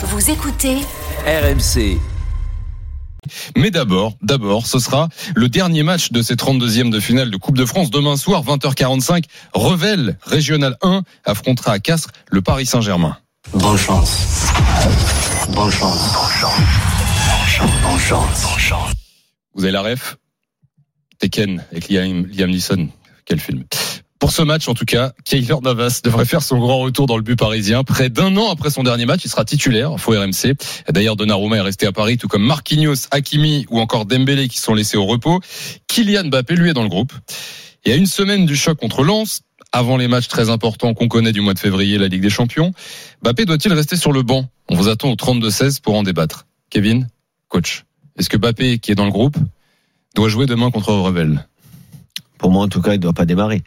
Vous écoutez RMC. Mais d'abord, d'abord, ce sera le dernier match de ces 32e de finale de Coupe de France. Demain soir, 20h45, Revel, Régional 1, affrontera à Castres le Paris Saint-Germain. Bonne chance. Bonne chance. Bonne chance. Bonne chance. Bonne chance. Vous avez la ref? Tekken avec Liam, Liam Neeson. Quel film pour ce match, en tout cas, Keylor Navas devrait faire son grand retour dans le but parisien. Près d'un an après son dernier match, il sera titulaire, faux RMC. D'ailleurs, Donnarumma est resté à Paris, tout comme Marquinhos, Hakimi ou encore Dembélé qui sont laissés au repos. Kylian Mbappé, lui, est dans le groupe. Et à une semaine du choc contre Lens, avant les matchs très importants qu'on connaît du mois de février, la Ligue des Champions, Mbappé doit-il rester sur le banc? On vous attend au 32-16 pour en débattre. Kevin, coach, est-ce que Mbappé, qui est dans le groupe, doit jouer demain contre Revel? Pour moi, en tout cas, il ne doit pas démarrer.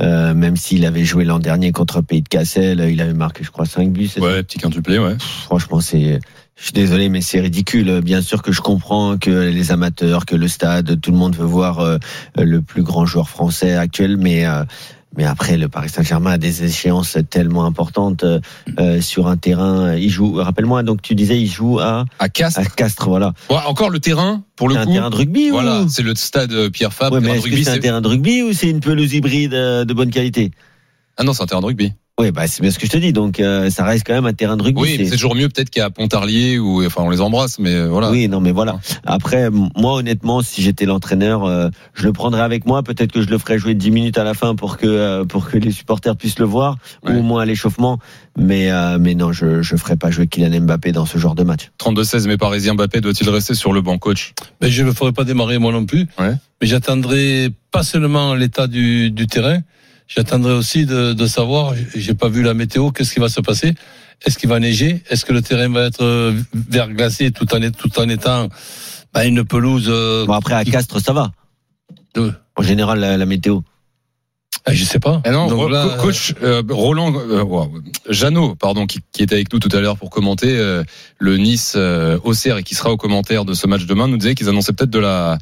Euh, même s'il avait joué l'an dernier contre Pays de Cassel, il avait marqué, je crois, 5 buts. Ouais, petit quintuplé, ouais. Franchement, c'est, je suis désolé, mais c'est ridicule. Bien sûr que je comprends que les amateurs, que le stade, tout le monde veut voir euh, le plus grand joueur français actuel, mais euh, mais après, le Paris Saint-Germain a des échéances tellement importantes euh, sur un terrain. Il joue. Rappelle-moi. Donc tu disais, il joue à à Castres. À Castres, voilà. Ouais, encore le terrain pour le C'est coup. un terrain de rugby Voilà, ou? c'est le stade Pierre Fabre. Ouais, mais est-ce que c'est un c'est- terrain de rugby ou c'est une pelouse hybride euh, de bonne qualité? Ah non, c'est un terrain de rugby. Oui, bah c'est bien ce que je te dis. Donc euh, ça reste quand même un terrain de rugby. Oui, mais C'est- toujours mieux peut-être qu'à Pontarlier ou enfin on les embrasse, mais euh, voilà. Oui, non, mais voilà. Après, moi, honnêtement, si j'étais l'entraîneur, euh, je le prendrais avec moi. Peut-être que je le ferais jouer 10 minutes à la fin pour que euh, pour que les supporters puissent le voir, Ouais. ou au moins à l'échauffement. Mais euh, mais non, je je ferais pas jouer Kylian Mbappé dans ce genre de match. 32-16, mais parisien Mbappé doit-il rester sur le banc coach? Mais je ne le ferai pas démarrer moi non plus. Ouais. Mais j'attendrai pas seulement l'état du, du terrain, j'attendrai aussi de, de savoir, j'ai pas vu la météo, qu'est-ce qui va se passer? Est-ce qu'il va neiger? Est-ce que le terrain va être euh, verglacé tout en, tout en étant bah, une pelouse euh, Bon après à Castres, ça va. de- En général, la, la météo. Ah, Je sais pas. Eh non, Donc là, coach euh, Roland euh, Jeannot, pardon, qui, qui était avec nous tout à l'heure pour commenter euh, le Nice euh, Auxerre et qui sera au commentaire de ce match demain, nous disait qu'ils annonçaient peut-être de la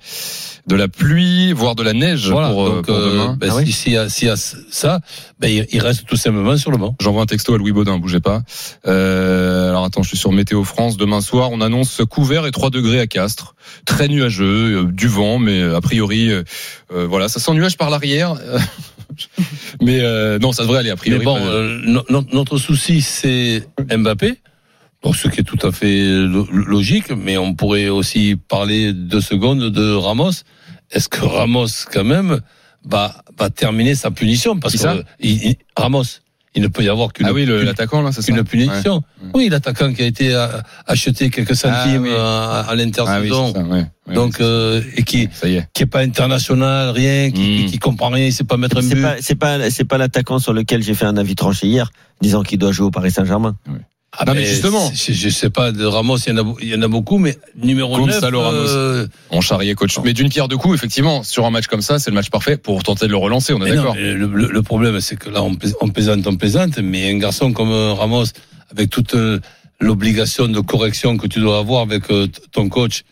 de la pluie, voire de la neige voilà. pour, euh, Donc, pour euh, demain. ben, Ah oui si- s'il y, a- s'il y a ça, ben, il, il reste tout simplement sur le banc. J'envoie un texto à Louis Baudin, bougez pas. Euh, alors attends, je suis sur Météo France. Demain soir, on annonce couvert et 3 degrés à Castres. Très nuageux, euh, du vent, mais euh, a priori, euh, voilà, ça sent nuage par l'arrière. mais non, ça devrait aller a Mais priori. bon, no- no- notre souci, c'est Mbappé. Donc, ce qui est tout à fait lo- logique, mais on pourrait aussi parler deux secondes de Ramos. Est-ce que Ramos, quand même, va, va terminer sa punition? Parce que ça? il- il- Ramos, il ne peut y avoir qu'une ah oui, le- qu'une- l'attaquant là, c'est ça. qu'une punition. Ouais. Oui, l'attaquant qui a été euh, acheté quelques centimes oui. à, à Ah oui, l'intersaison. c'est ça, ouais. Ouais, donc, euh, et qui ça y est. qui est pas international, rien, qui, Mm. qui comprend rien, il sait pas mettre un C'est but. pas c'est pas c'est pas l'attaquant sur lequel j'ai fait un avis tranché hier, disant qu'il doit jouer au Paris Saint-Germain. Ah, Non, mais justement. Je, je sais pas, de Ramos, il y en a, il y en a beaucoup, mais numéro 9. Gonzalo Ramos. On charriait coach. Mais d'une pierre deux coups, effectivement, sur un match comme ça, c'est le match parfait pour tenter de le relancer. On est d'accord. le, le- problème, c'est que là, on, on plaisante, on plaisante, mais un garçon comme euh, Ramos, avec toute euh, l'obligation de correction que tu dois avoir avec euh, ton coach,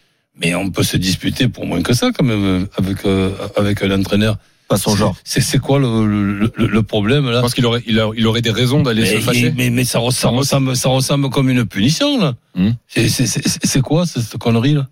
mais on peut se disputer pour moins que ça, quand même, euh, avec, euh, avec un entraîneur. Pas son genre. C'est, quoi le, le, le- le problème, là? Je pense qu'il aurait, il aurait des raisons d'aller se fâcher. mais, mais ça, res- ça ressemble, ça ressemble comme une punition, là. Hum. C'est, quoi, cette, connerie, là?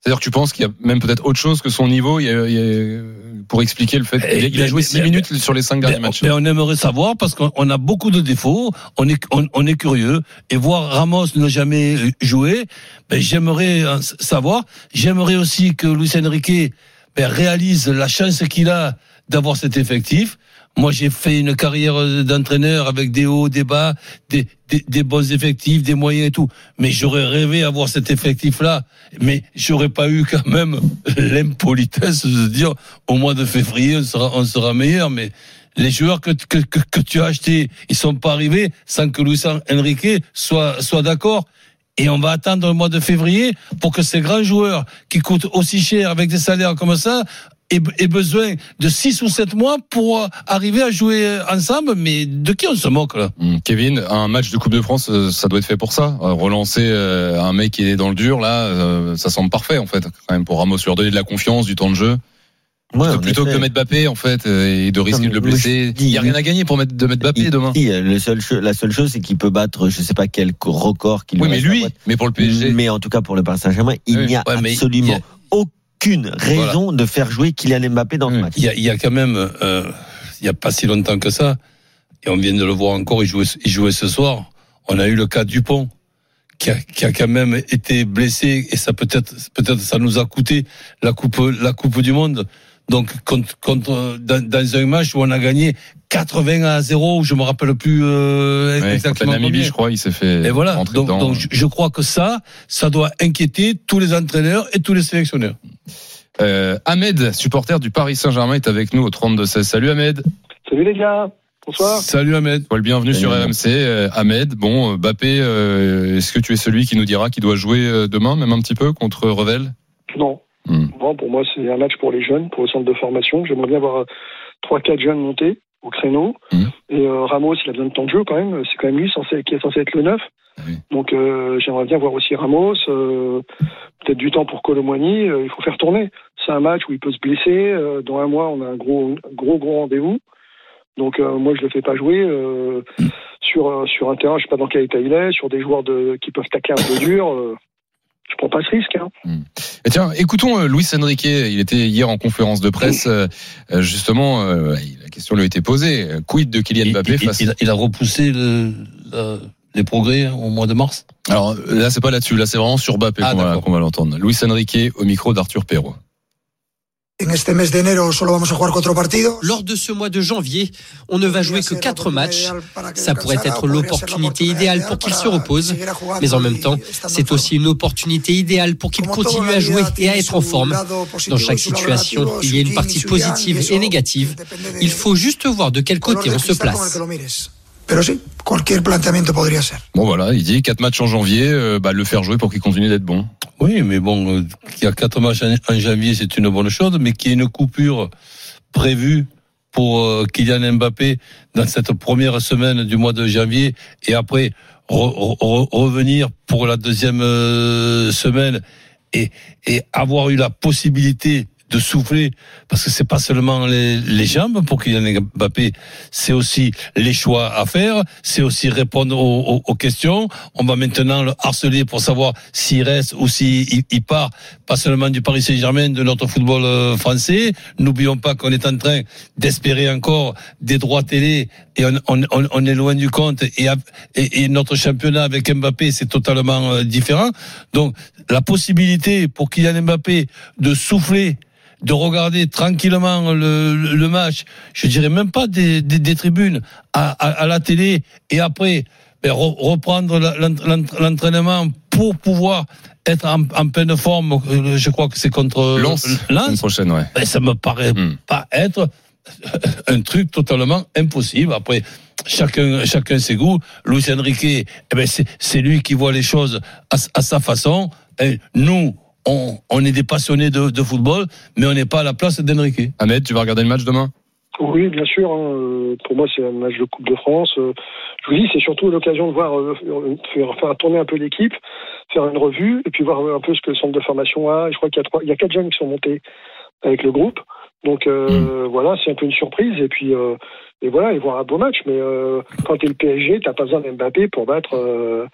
C'est-à-dire que tu penses qu'il y a même peut-être autre chose que son niveau il y a- il y a- pour expliquer le fait Eh, qu'il a, il a mais- joué mais- 6 mais- minutes sur les 5 derniers Mais- matchs. mais on aimerait savoir parce qu'on on a beaucoup de défauts, on est, on, on est curieux et voir Ramos ne jamais jouer. Ben, j'aimerais s- savoir. J'aimerais aussi que Luis Enrique ben, réalise la chance qu'il a d'avoir cet effectif. Moi, j'ai fait une carrière d'entraîneur avec des hauts, des bas, des, des, des bons effectifs, des moyens et tout. Mais j'aurais rêvé avoir cet effectif-là. Mais j'aurais pas eu quand même l'impolitesse de dire au mois de février, on sera, on sera meilleur. Mais les joueurs que, que, que, que tu as achetés, ils sont pas arrivés sans que Luis Enrique soit, soit d'accord. Et on va attendre le mois de février pour que ces grands joueurs qui coûtent aussi cher avec des salaires comme ça aient, besoin de 6 ou 7 mois pour euh, arriver à jouer ensemble. Mais de qui on se moque là? Hum, Kevin, un match de Coupe de France, euh, ça doit être fait pour ça. Euh, Relancer euh, un mec qui est dans le dur, là, euh, ça semble parfait en fait, quand même, pour Ramos lui redonner de la confiance, du temps de jeu. Ouais, en plutôt que de mettre Mbappé en fait euh, et de risquer Non, de le blesser. Il y a rien à gagner pour mettre de mettre Mbappé Il- demain. si, le seul la seule chose, c'est qu'il peut battre, je sais pas quel co- record qu'il Oui, mais lui, mais pour le PSG. Mais en tout cas, pour le Paris Saint-Germain, il Oui. n'y a Ouais, absolument aucune raison de faire jouer Kylian Mbappé dans Oui. ce match. Il y a, il y a quand même, euh, il y a pas si longtemps que ça, et on vient de le voir encore, il jouait, il jouait ce soir. On a eu le cas Dupont, qui a, qui a quand même été blessé, et ça peut-être, peut-être ça nous a coûté la coupe, la coupe du monde. Donc, contre, contre, dans, dans un match où on a gagné 80 à 0, je me rappelle plus euh, Ouais, contre la exactement Namibie, combien. je crois, il s'est fait Et voilà. Donc, dedans. donc je, je crois que ça, ça doit inquiéter tous les entraîneurs et tous les sélectionneurs. Euh, Ahmed, supporter du Paris Saint-Germain, est avec nous au 32-16. Salut Ahmed. Salut les gars, bonsoir. Salut Ahmed. Sois le bienvenu sur. RMC. Euh, Ahmed, bon, euh, Mbappé, euh, est-ce que tu es celui qui nous dira qu'il doit jouer euh, demain, même un petit peu, contre Revel? Non, Hmm. bon, pour moi c'est un match pour les jeunes, pour le centre de formation. J'aimerais bien voir euh, trois, quatre jeunes monter au créneau. Mhm. Et euh, Ramos, il a besoin de temps de jeu quand même. C'est quand même lui censé, qui est censé être le neuf. Ah oui. Donc euh, j'aimerais bien voir aussi Ramos. euh, Peut-être du temps pour Colomboigny. euh, il faut faire tourner. C'est un match où il peut se blesser. euh, dans un mois, on a un gros, gros, gros rendez-vous. Donc euh, moi, je le fais pas jouer euh, sur euh, sur un terrain. Je sais pas dans quel état il est. Sur des joueurs de, qui peuvent tacler un peu dur. euh, je prends pas ce risque. Hein. Et tiens, écoutons euh, Luis Enrique. Il était hier en conférence de presse. justement, euh, la question lui a été posée. Quid de Kylian Il, Mbappé il- face il a, il a repoussé le- les progrès au mois de mars? Alors là, c'est pas là-dessus. Là, c'est vraiment sur Mbappé Ah, qu'on va, va l'entendre. Luis Enrique au micro d'Arthur Perrault. En este mes de enero solo vamos a jugar cuatro partidos. Lors de ce mois de janvier, on ne va jouer que quatre matchs. Ça pourrait être l'opportunité idéale pour qu'il se repose, mais en même temps, c'est aussi une opportunité idéale pour qu'il continue à jouer et à être en forme. Dans chaque situation, il y a une partie positive et négative. Il faut juste voir de quel côté on se place. Pero sí, cualquier planteamiento podría ser. Bon voilà, il dit quatre matchs en janvier, euh, bah, le faire jouer pour qu'il continue d'être bon. Oui, mais bon, euh, qu'il y a quatre matchs en, janvier, c'est une bonne chose, mais qu'il y ait une coupure prévue pour euh, Kylian Mbappé dans cette première semaine du mois de janvier et après re- re- revenir pour la deuxième euh, semaine et, et avoir eu la possibilité de souffler parce que c'est pas seulement les, les jambes pour Kylian Mbappé, c'est aussi les choix à faire, c'est aussi répondre aux, aux- aux questions. On va maintenant le harceler pour savoir s'il reste ou s'il il part, pas seulement du Paris Saint-Germain, de notre football euh, français. N'oublions pas qu'on est en train d'espérer encore des droits télé et on, on, on- est loin du compte et, et notre championnat avec Mbappé c'est totalement euh, différent. Donc la possibilité pour Kylian Mbappé de souffler de regarder tranquillement le, match, je dirais même pas des, des, des tribunes, à, à, à la télé, et après ben, re- reprendre l'entraînement pour pouvoir être en, en pleine forme. Je crois que c'est contre Lens. semaine prochaine, ouais. Ben, ça me paraît Hmm. pas être un truc totalement impossible. Après, chacun, chacun ses goûts. Luis Enrique, eh ben, c'est, c'est lui qui voit les choses à, à sa façon. Et nous, on, on est des passionnés de, de football, mais on n'est pas à la place d'Enrique. Ahmed, tu vas regarder le match demain? Oui, bien sûr. hein, euh, Pour moi, c'est un match de Coupe de France. Euh, Je vous dis, c'est surtout l'occasion de voir, euh, faire, faire tourner un peu l'équipe, faire une revue, et puis voir un peu ce que le centre de formation a. Je crois qu'il y a trois, il y a quatre jeunes qui sont montés avec le groupe. Donc euh, voilà, c'est un peu une surprise. Et puis euh, et voilà, et voir un beau match. Mais euh, quand tu es le PSG, t'as pas besoin d'Mbappé pour battre euh,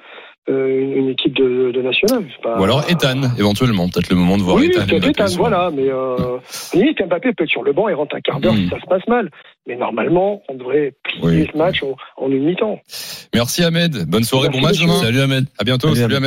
euh, une, une équipe de, de nationale. C'est pas- Ou alors Ethan, éventuellement. Peut-être le moment de voir oui, Ethan. peut-être Ethan, sur- voilà, mais euh, limite Mbappé peut être sur le banc et rentre un quart d'heure Mm. si ça se passe mal. Mais normalement, on devrait plier Oui. ce match en, en une mi-temps. Merci Ahmed. Bonne soirée, bon Merci, match demain. Salut Ahmed. À bientôt. Salut, Salut Ahmed. Ahmed.